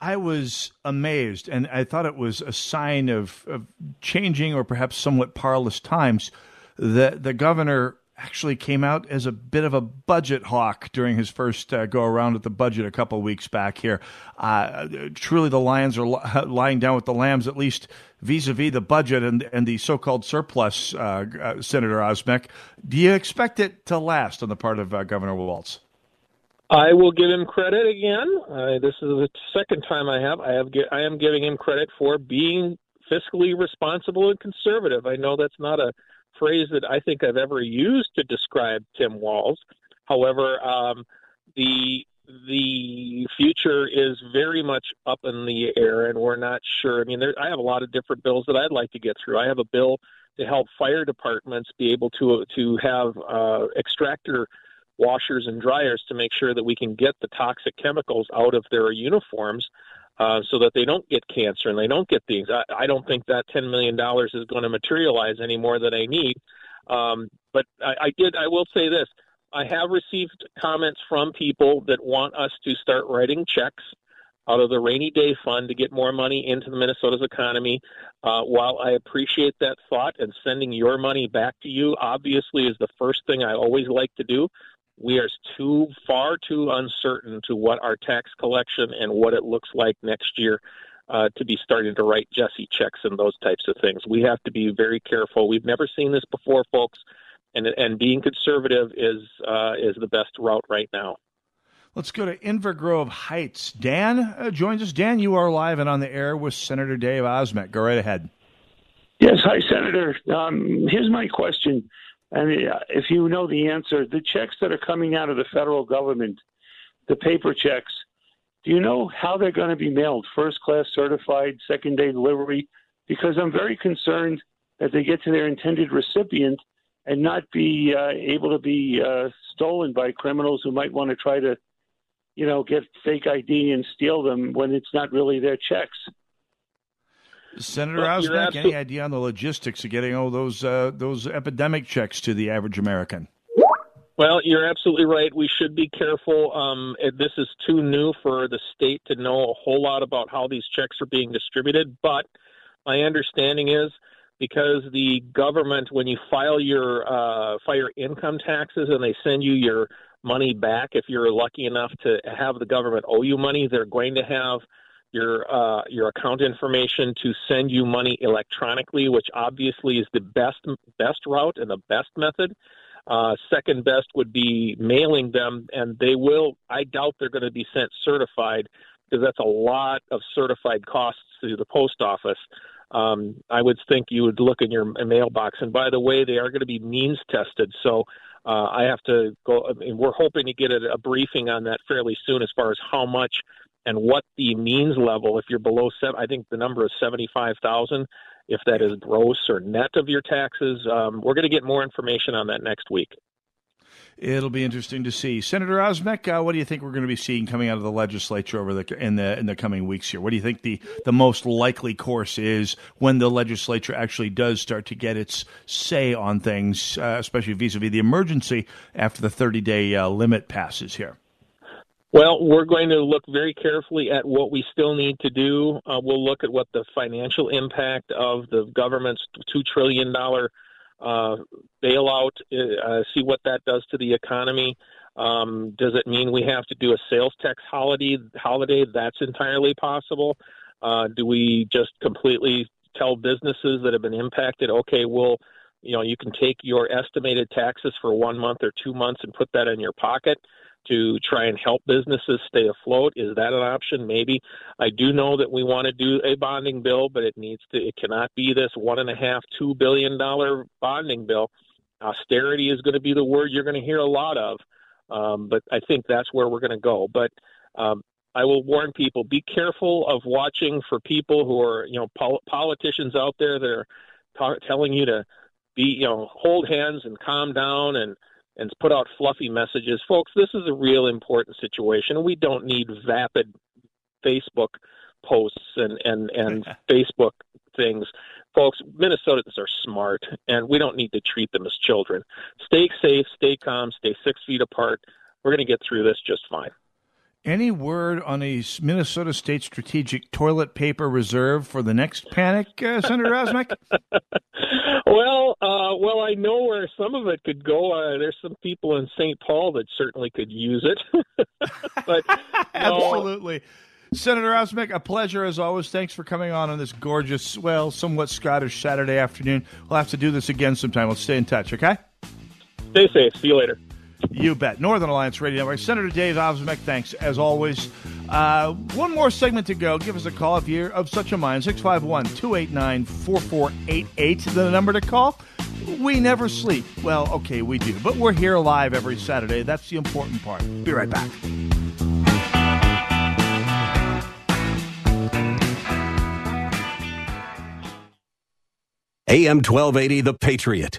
I was amazed, and I thought it was a sign of, of changing or perhaps somewhat parlous times that the governor actually came out as a bit of a budget hawk during his first uh, go around at the budget a couple weeks back here. Uh, truly, the lions are li- lying down with the lambs, at least vis-a-vis the budget and and the so-called surplus. Uh, uh, Senator Osmek, do you expect it to last on the part of uh, Governor Walz? I will give him credit again. Uh, this is the second time I have. I have. I am giving him credit for being fiscally responsible and conservative. I know that's not a phrase that I think I've ever used to describe Tim Walz. However, um, the the future is very much up in the air, and we're not sure. I mean, there, I have a lot of different bills that I'd like to get through. I have a bill to help fire departments be able to to have uh, extractor washers and dryers to make sure that we can get the toxic chemicals out of their uniforms uh, so that they don't get cancer and they don't get things. I, I don't think that $10 million is going to materialize any more than I need. Um, but I, I did, I will say this. I have received comments from people that want us to start writing checks out of the rainy day fund to get more money into the Minnesota's economy. Uh, while I appreciate that thought and sending your money back to you, obviously, is the first thing I always like to do we are too far too uncertain to what our tax collection and what it looks like next year uh, to be starting to write Jesse checks and those types of things. We have to be very careful. We've never seen this before, folks, and and being conservative is uh, is the best route right now. Let's go to Inver Grove Heights. Dan uh, joins us. Dan, you are live and on the air with Senator Dave Osmek. Go right ahead. Yes, hi, Senator. Um, here's my question. And if you know the answer, the checks that are coming out of the federal government, the paper checks, do you know how they're going to be mailed? First class certified, second day delivery? because I'm very concerned that they get to their intended recipient and not be uh, able to be uh, stolen by criminals who might want to try to, you know, get fake ID and steal them when it's not really their checks. Senator Well, you're any idea on the logistics of getting all those uh, those epidemic checks to the average American? Well, you're absolutely right. We should be careful. Um, this is too new for the state to know a whole lot about how these checks are being distributed. But my understanding is because the government, when you file your uh, your income taxes and they send you your money back, if you're lucky enough to have the government owe you money, they're going to have your uh, your account information to send you money electronically, which obviously is the best best route and the best method. Uh, second best would be mailing them, and they will. I doubt they're going to be sent certified because that's a lot of certified costs to the post office. Um, I would think you would look in your mailbox. And by the way, they are going to be means tested, so uh, I have to go. I mean, we're hoping to get a, a briefing on that fairly soon, as far as how much and what the means level. If you're below seven, I think the number is seventy-five thousand. If that is gross or net of your taxes, um, we're going to get more information on that next week. It'll be interesting to see. Senator Osmek, uh, what do you think we're going to be seeing coming out of the legislature over the in the in the coming weeks here? What do you think the the most likely course is when the legislature actually does start to get its say on things, uh, especially vis-a-vis the emergency after the 30 day uh, limit passes here? Well, we're going to look very carefully at what we still need to do. Uh, we'll look at what the financial impact of the government's $2 trillion uh, bailout, uh, see what that does to the economy. Um, does it mean we have to do a sales tax holiday? Holiday that's entirely possible. Uh, do we just completely tell businesses that have been impacted, okay, well, you know, you can take your estimated taxes for one month or two months and put that in your pocket to try and help businesses stay afloat. Is that an option? Maybe. I do know that we want to do a bonding bill, but it needs to. It cannot be this one and a half, two billion dollar bonding bill. Austerity is going to be the word you're going to hear a lot of, um, but I think that's where we're going to go. But um, I will warn people: be careful of watching for people who are, you know, pol- politicians out there that are ta- telling you to be, you know, hold hands and calm down and and put out fluffy messages. Folks, this is a real important situation, we don't need vapid Facebook posts and and and Facebook things. Folks, Minnesotans are smart, and we don't need to treat them as children. Stay safe, stay calm, stay six feet apart. We're going to get through this just fine. Any word on a Minnesota State strategic toilet paper reserve for the next panic, uh, Senator Osmek? Well, uh, well, I know where some of it could go. Uh, there's some people in St. Paul that certainly could use it. but Absolutely. Senator Osmek, a pleasure as always. Thanks for coming on on this gorgeous, well, somewhat Scottish Saturday afternoon. We'll have to do this again sometime. Let's stay in touch, okay? Stay safe. See you later. You bet. Northern Alliance Radio Network. Senator Dave Osmek, thanks as always. Uh, one more segment to go. Give us a call if you're of such a mind. 651 289 4488. The number to call. We never sleep. Well, okay, we do. But we're here live every Saturday. That's the important part. Be right back. AM 1280 The Patriot.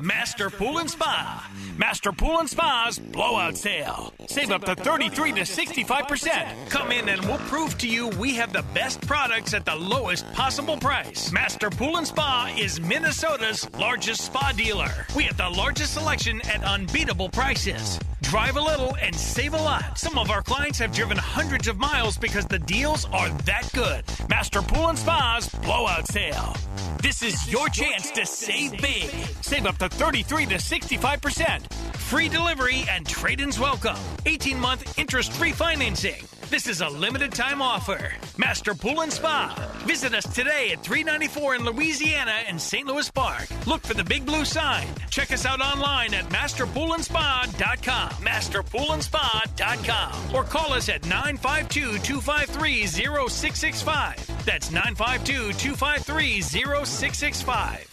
Master Pool and Spa. Master Pool and Spa's blowout sale. Save up to 33 to 65%. Come in and we'll prove to you we have the best products at the lowest possible price. Master Pool and Spa is Minnesota's largest spa dealer. We have the largest selection at unbeatable prices. Drive a little and save a lot. Some of our clients have driven hundreds of miles because the deals are that good. Master Pool and Spa's blowout sale. This is your chance to save big. Save up to 33 to 65%. free delivery, and trade ins welcome. 18 month interest free financing. This is a limited time offer. Master Pool and Spa. Visit us today at 394 in Louisiana and St. Louis Park. Look for the big blue sign. Check us out online at masterpoolandspa.com. Masterpoolandspa.com. Or call us at 952 253 0665. That's 952 253 0665.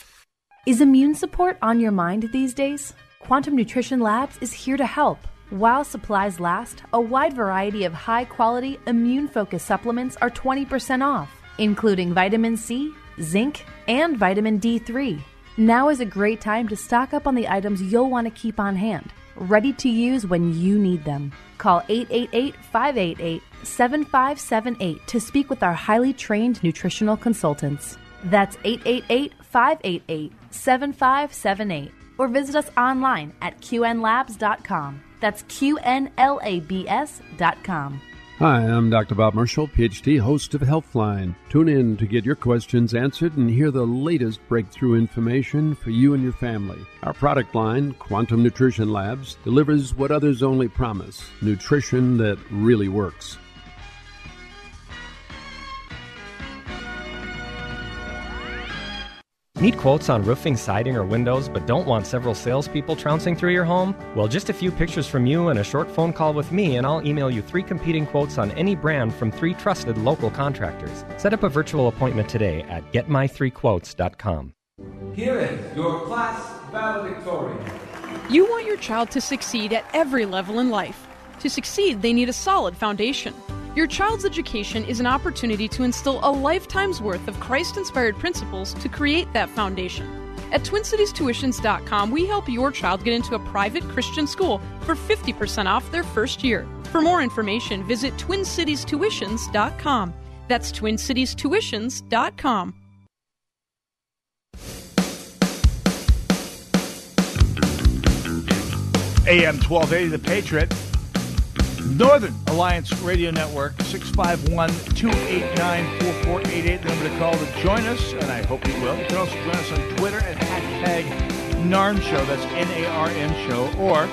Is immune support on your mind these days? Quantum Nutrition Labs is here to help. While supplies last, a wide variety of high quality, immune focused supplements are 20% off, including vitamin C, zinc, and vitamin D3. Now is a great time to stock up on the items you'll want to keep on hand, ready to use when you need them. Call 888 588 7578 to speak with our highly trained nutritional consultants. That's 888 588 7578 or visit us online at qnlabs.com. That's QNLABS.com. Hi, I'm Dr. Bob Marshall, PhD, host of Healthline. Tune in to get your questions answered and hear the latest breakthrough information for you and your family. Our product line, Quantum Nutrition Labs, delivers what others only promise nutrition that really works. Need quotes on roofing, siding, or windows, but don't want several salespeople trouncing through your home? Well, just a few pictures from you and a short phone call with me, and I'll email you three competing quotes on any brand from three trusted local contractors. Set up a virtual appointment today at getmy3quotes.com. Here is your class valedictorian. You want your child to succeed at every level in life. To succeed, they need a solid foundation. Your child's education is an opportunity to instill a lifetime's worth of Christ inspired principles to create that foundation. At TwinCitiesTuitions.com, we help your child get into a private Christian school for 50% off their first year. For more information, visit TwinCitiesTuitions.com. That's TwinCitiesTuitions.com. AM 1280, The Patriot. Northern Alliance Radio Network, 651 289 4488, the number to call to join us, and I hope you will. You can also join us on Twitter at hashtag NARN Show, that's N A R N Show, or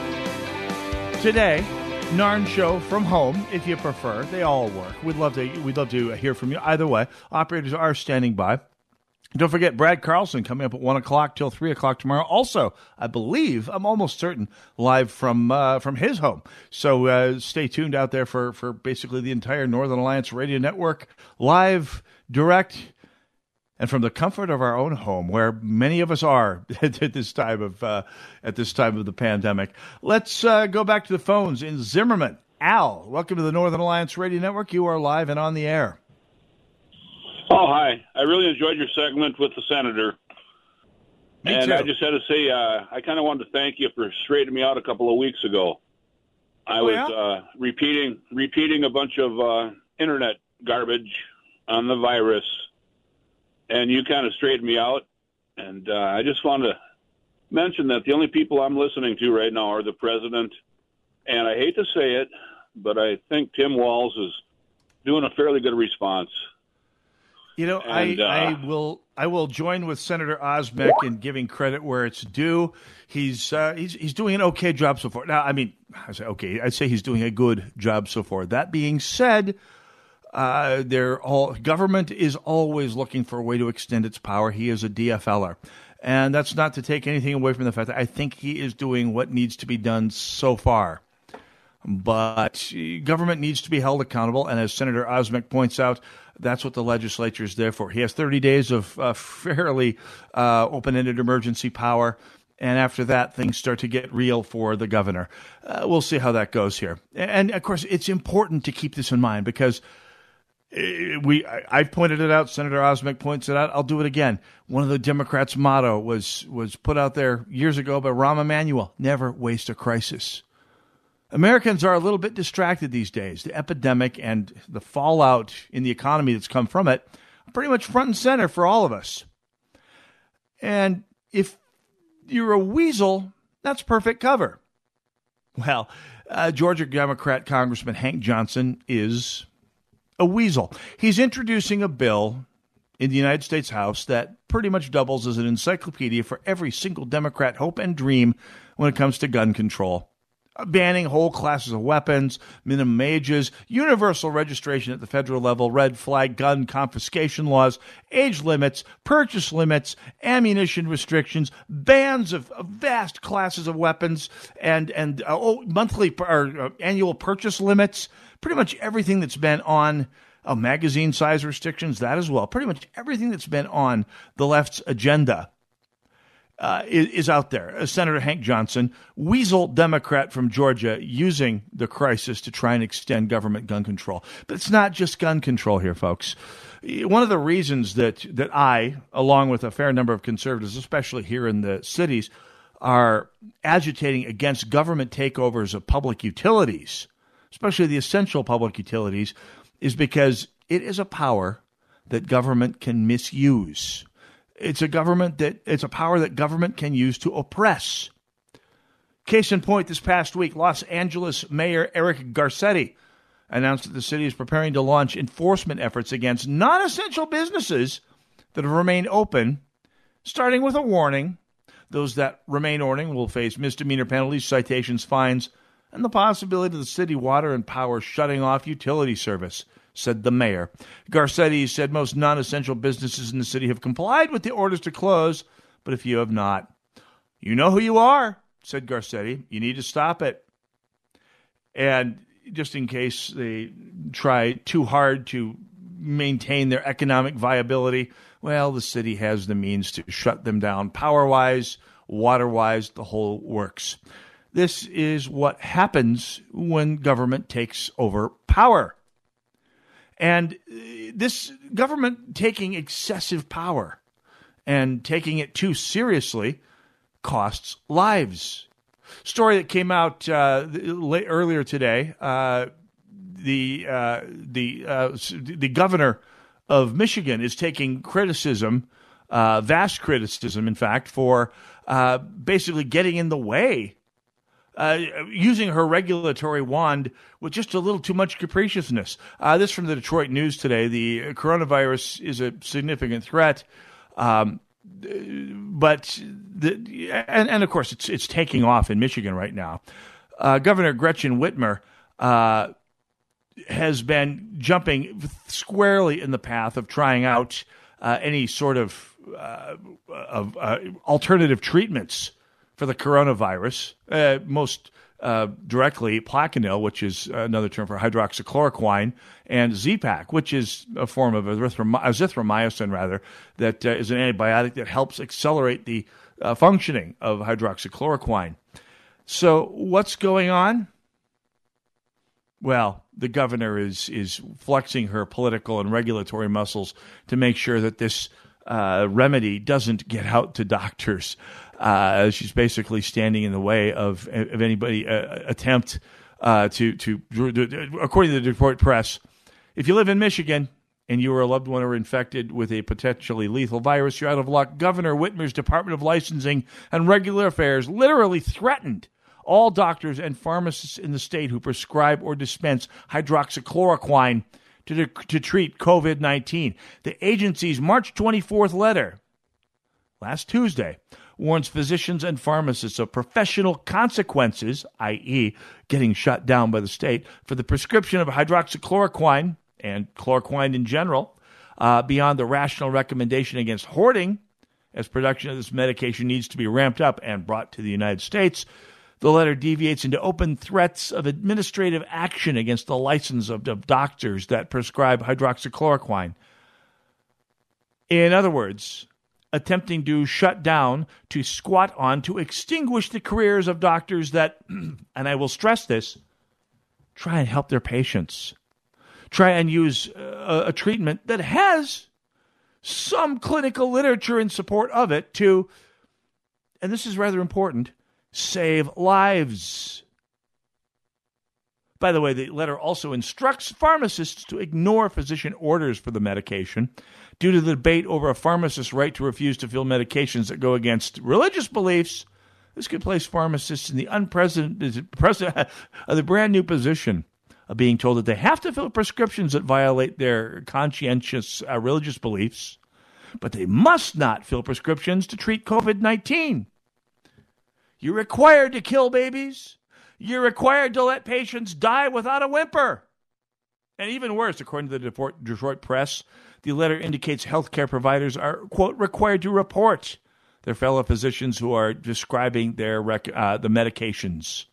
today, NARN Show from home, if you prefer. They all work. We'd love to, we'd love to hear from you. Either way, operators are standing by. Don't forget Brad Carlson coming up at one o'clock till three o'clock tomorrow. Also, I believe I'm almost certain live from uh, from his home. So uh, stay tuned out there for for basically the entire Northern Alliance Radio Network live, direct, and from the comfort of our own home, where many of us are at this time of uh, at this time of the pandemic. Let's uh, go back to the phones in Zimmerman. Al, welcome to the Northern Alliance Radio Network. You are live and on the air. Oh, hi. I really enjoyed your segment with the senator. Me and too. I just had to say, uh, I kind of wanted to thank you for straightening me out a couple of weeks ago. I Oh, was yeah? uh, repeating repeating a bunch of uh, internet garbage on the virus, and you kind of straightened me out. And uh, I just want to mention that the only people I'm listening to right now are the president, and I hate to say it, but I think Tim Walz is doing a fairly good response. You know, And, I, uh, I will I will join with Senator Osmek in giving credit where it's due. He's uh, he's he's doing an okay job so far. Now, I mean, I say okay. I'd say he's doing a good job so far. That being said, uh, they're all government is always looking for a way to extend its power. He is a DFLer. And that's not to take anything away from the fact that I think he is doing what needs to be done so far. But government needs to be held accountable. And as Senator Osmek points out, that's what the legislature is there for. He has 30 days of uh, fairly uh, open ended emergency power. And after that, things start to get real for the governor. Uh, we'll see how that goes here. And of course, it's important to keep this in mind because uh, we I've pointed it out. Senator Osmek points it out. I'll do it again. One of the Democrats' motto was was put out there years ago by Rahm Emanuel: "Never waste a crisis." Americans are a little bit distracted these days. The epidemic and the fallout in the economy that's come from it are pretty much front and center for all of us. And if you're a weasel, that's perfect cover. Well, uh, Georgia Democrat Congressman Hank Johnson is a weasel. He's introducing a bill in the United States House that pretty much doubles as an encyclopedia for every single Democrat hope and dream when it comes to gun control. Banning whole classes of weapons, minimum ages, universal registration at the federal level, red flag gun confiscation laws, age limits, purchase limits, ammunition restrictions, bans of, of vast classes of weapons, and and uh, oh, monthly or uh, annual purchase limits. Pretty much everything that's been on oh, magazine size restrictions, that as well. Pretty much everything that's been on the left's agenda uh, is, out there. Uh, Senator Hank Johnson, weasel Democrat from Georgia, using the crisis to try and extend government gun control. But it's not just gun control here, folks. One of the reasons that, that I, along with a fair number of conservatives, especially here in the cities, are agitating against government takeovers of public utilities, especially the essential public utilities, is because it is a power that government can misuse. It's a government that it's a power that government can use to oppress. Case in point, this past week, Los Angeles Mayor Eric Garcetti announced that the city is preparing to launch enforcement efforts against non essential businesses that have remained open, starting with a warning. Those that remain open will face misdemeanor penalties, citations, fines, and the possibility of the city water and power shutting off utility service said the mayor. Garcetti said most non essential businesses in the city have complied with the orders to close, but a few have not. You know who you are, said Garcetti. You need to stop it. And just in case they try too hard to maintain their economic viability, well, the city has the means to shut them down power wise, water wise, the whole works. This is what happens when government takes over power. And uh, this government taking excessive power and taking it too seriously costs lives. Story that came out uh, late, earlier today. Uh, the uh, the uh, the governor of Michigan is taking criticism, uh, vast criticism, in fact, for basically getting in the way uh, using her regulatory wand with just a little too much capriciousness. Uh, this from the Detroit News today. The coronavirus is a significant threat. Um, but the, and, and of course it's it's taking off in Michigan right now. Uh, Governor Gretchen Whitmer uh, has been jumping squarely in the path of trying out uh, any sort of uh, of uh, alternative treatments for the coronavirus, uh, most uh, directly Plaquenil, which is another term for hydroxychloroquine, and Z-Pak, which is a form of azithromycin, rather, that uh, is an antibiotic that helps accelerate the uh, functioning of hydroxychloroquine. So, what's going on? Well, the governor is is flexing her political and regulatory muscles to make sure that this uh, remedy doesn't get out to doctors. Uh, she's basically standing in the way of of anybody uh, attempt uh, to to according to the Detroit Press. If you live in Michigan and you or a loved one are infected with a potentially lethal virus, you're out of luck. Governor Whitmer's Department of Licensing and Regular Affairs literally threatened all doctors and pharmacists in the state who prescribe or dispense hydroxychloroquine to, to treat COVID 19. The agency's March 24th letter, last Tuesday, warns physicians and pharmacists of professional consequences, i.e., getting shut down by the state, for the prescription of hydroxychloroquine and chloroquine in general, uh, beyond the rational recommendation against hoarding, as production of this medication needs to be ramped up and brought to the United States. The letter deviates into open threats of administrative action against the license of, of doctors that prescribe hydroxychloroquine. In other words, attempting to shut down, to squat on, to extinguish the careers of doctors that, and I will stress this, try and help their patients. Try and use a, a treatment that has some clinical literature in support of it to, and this is rather important, save lives. By the way, the letter also instructs pharmacists to ignore physician orders for the medication due to the debate over a pharmacist's right to refuse to fill medications that go against religious beliefs. This could place pharmacists in the unprecedented of the brand new position of being told that they have to fill prescriptions that violate their conscientious uh, religious beliefs. but they must not fill prescriptions to treat COVID 19. You're required to kill babies. You're required to let patients die without a whimper. And even worse, according to the Detroit Press, the letter indicates healthcare providers are, quote, required to report their fellow physicians who are describing their rec- uh, the medications.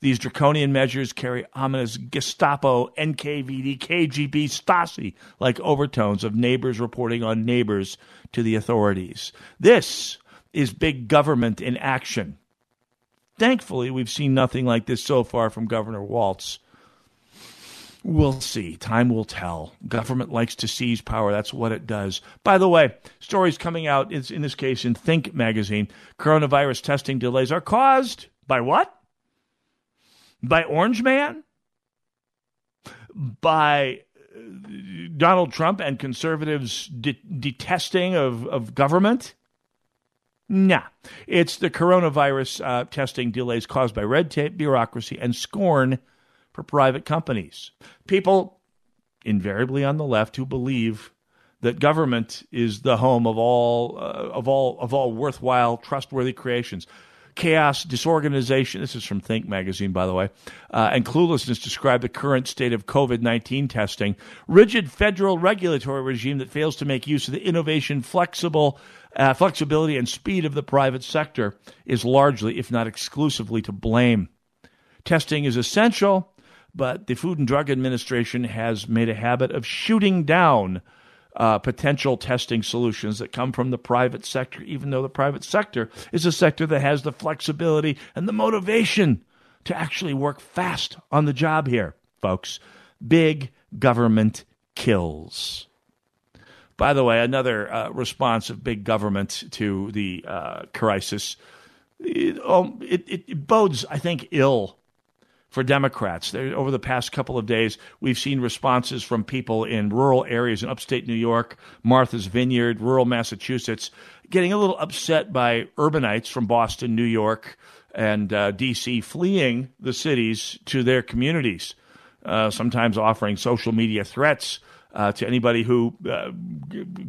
These draconian measures carry ominous Gestapo, NKVD, KGB, Stasi like overtones of neighbors reporting on neighbors to the authorities. This is big government in action. Thankfully, we've seen nothing like this so far from Governor Walz. We'll see. Time will tell. Government likes to seize power. That's what it does. By the way, stories coming out, in this case in Think magazine, coronavirus testing delays are caused by what? By Orange Man? By uh, Donald Trump and conservatives de- detesting of, of government? Nah, it's the coronavirus uh, testing delays caused by red tape, bureaucracy, and scorn for private companies. People, invariably on the left, who believe that government is the home of all uh, of all of all worthwhile, trustworthy creations. Chaos, disorganization. This is from Think magazine, by the way, uh, and cluelessness describe the current state of COVID nineteen testing. Rigid federal regulatory regime that fails to make use of the innovation, flexible uh, flexibility and speed of the private sector is largely, if not exclusively, to blame. Testing is essential, but the Food and Drug Administration has made a habit of shooting down uh, potential testing solutions that come from the private sector, even though the private sector is a sector that has the flexibility and the motivation to actually work fast on the job here, folks. Big government kills. By the way, another uh, response of big government to the uh, crisis, it, um, it, it, bodes, I think, ill for Democrats. Over the past couple of days, we've seen responses from people in rural areas in upstate New York, Martha's Vineyard, rural Massachusetts, getting a little upset by urbanites from Boston, New York, and uh, D.C. fleeing the cities to their communities, uh, sometimes offering social media threats uh, to anybody who uh,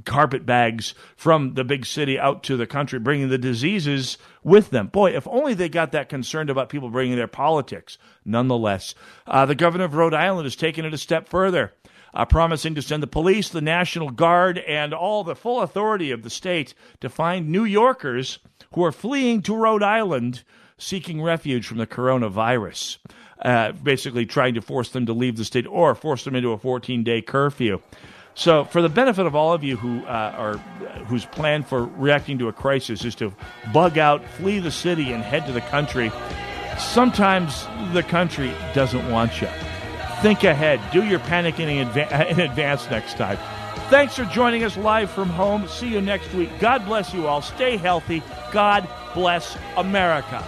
carpet bags from the big city out to the country, bringing the diseases with them. Boy, if only they got that concerned about people bringing their politics. Nonetheless, uh, the governor of Rhode Island has taken it a step further. Uh, promising to send the police, the National Guard, and all the full authority of the state to find New Yorkers who are fleeing to Rhode Island seeking refuge from the coronavirus uh, basically trying to force them to leave the state or force them into a 14 day curfew. So, for the benefit of all of you who uh, are whose plan for reacting to a crisis is to bug out, flee the city, and head to the country, sometimes the country doesn't want you. Think ahead. Do your panicking in, adva- in advance next time. Thanks for joining us live from home. See you next week. God bless you all. Stay healthy. God bless America.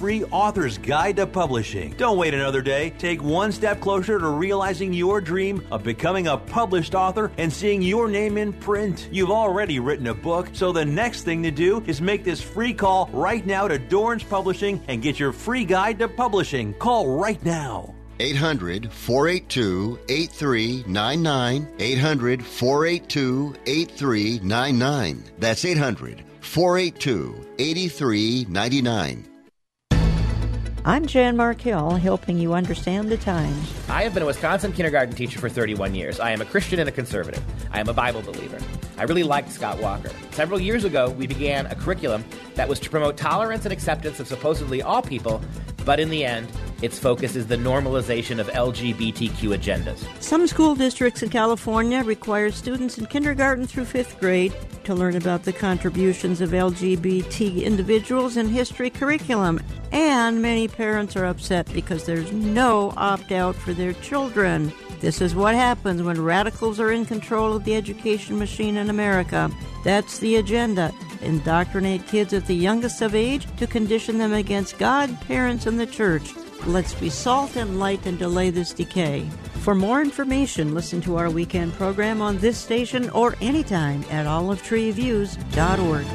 free author's guide to publishing. Don't wait another day. Take one step closer to realizing your dream of becoming a published author and seeing your name in print. You've already written a book, so the next thing to do is make this free call right now to Dorrance Publishing and get your free guide to publishing. Call right now. 800 482 8399. 800 482 8399. That's 800 482 8399. I'm Jan Markell, helping you understand the times. I have been a Wisconsin kindergarten teacher for 31 years. I am a Christian and a conservative. I am a Bible believer. I really liked Scott Walker. Several years ago, we began a curriculum that was to promote tolerance and acceptance of supposedly all people, but in the end, Its focus is the normalization of LGBTQ agendas. Some school districts in California require students in kindergarten through fifth grade to learn about the contributions of LGBT individuals in history curriculum. And many parents are upset because there's no opt out for their children. This is what happens when radicals are in control of the education machine in America. That's the agenda. Indoctrinate kids at the youngest of age to condition them against God, parents, and the church. Let's be salt and light and delay this decay. For more information, listen to our weekend program on this station or anytime at olivetreeviews.org.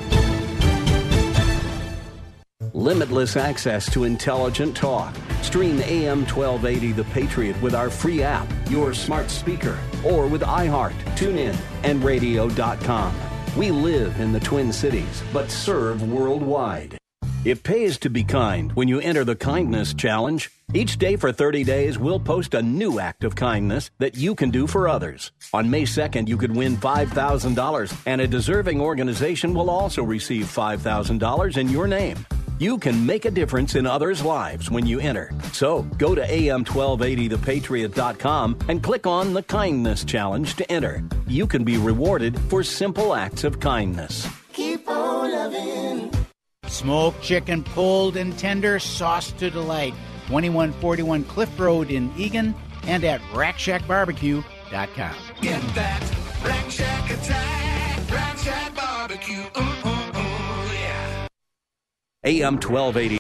Limitless access to intelligent talk. Stream AM 1280 The Patriot with our free app, your smart speaker, or with iHeart, TuneIn, and radio.com. We live in the Twin Cities, but serve worldwide. It pays to be kind when you enter the Kindness Challenge. Each day for 30 days, we'll post a new act of kindness that you can do for others. On May 2nd, you could win $5,000, and a deserving organization will also receive $5,000 in your name. You can make a difference in others' lives when you enter. So go to am1280thepatriot.com and click on the Kindness Challenge to enter. You can be rewarded for simple acts of kindness. Keep on loving. Smoked chicken pulled and tender, sauce to delight. 2141 Cliff Road in Eagan and at RackShackBarbecue.com. Get that Rack Shack attack, Rack Shack barbecue. Ooh, ooh, ooh, yeah. AM 1280.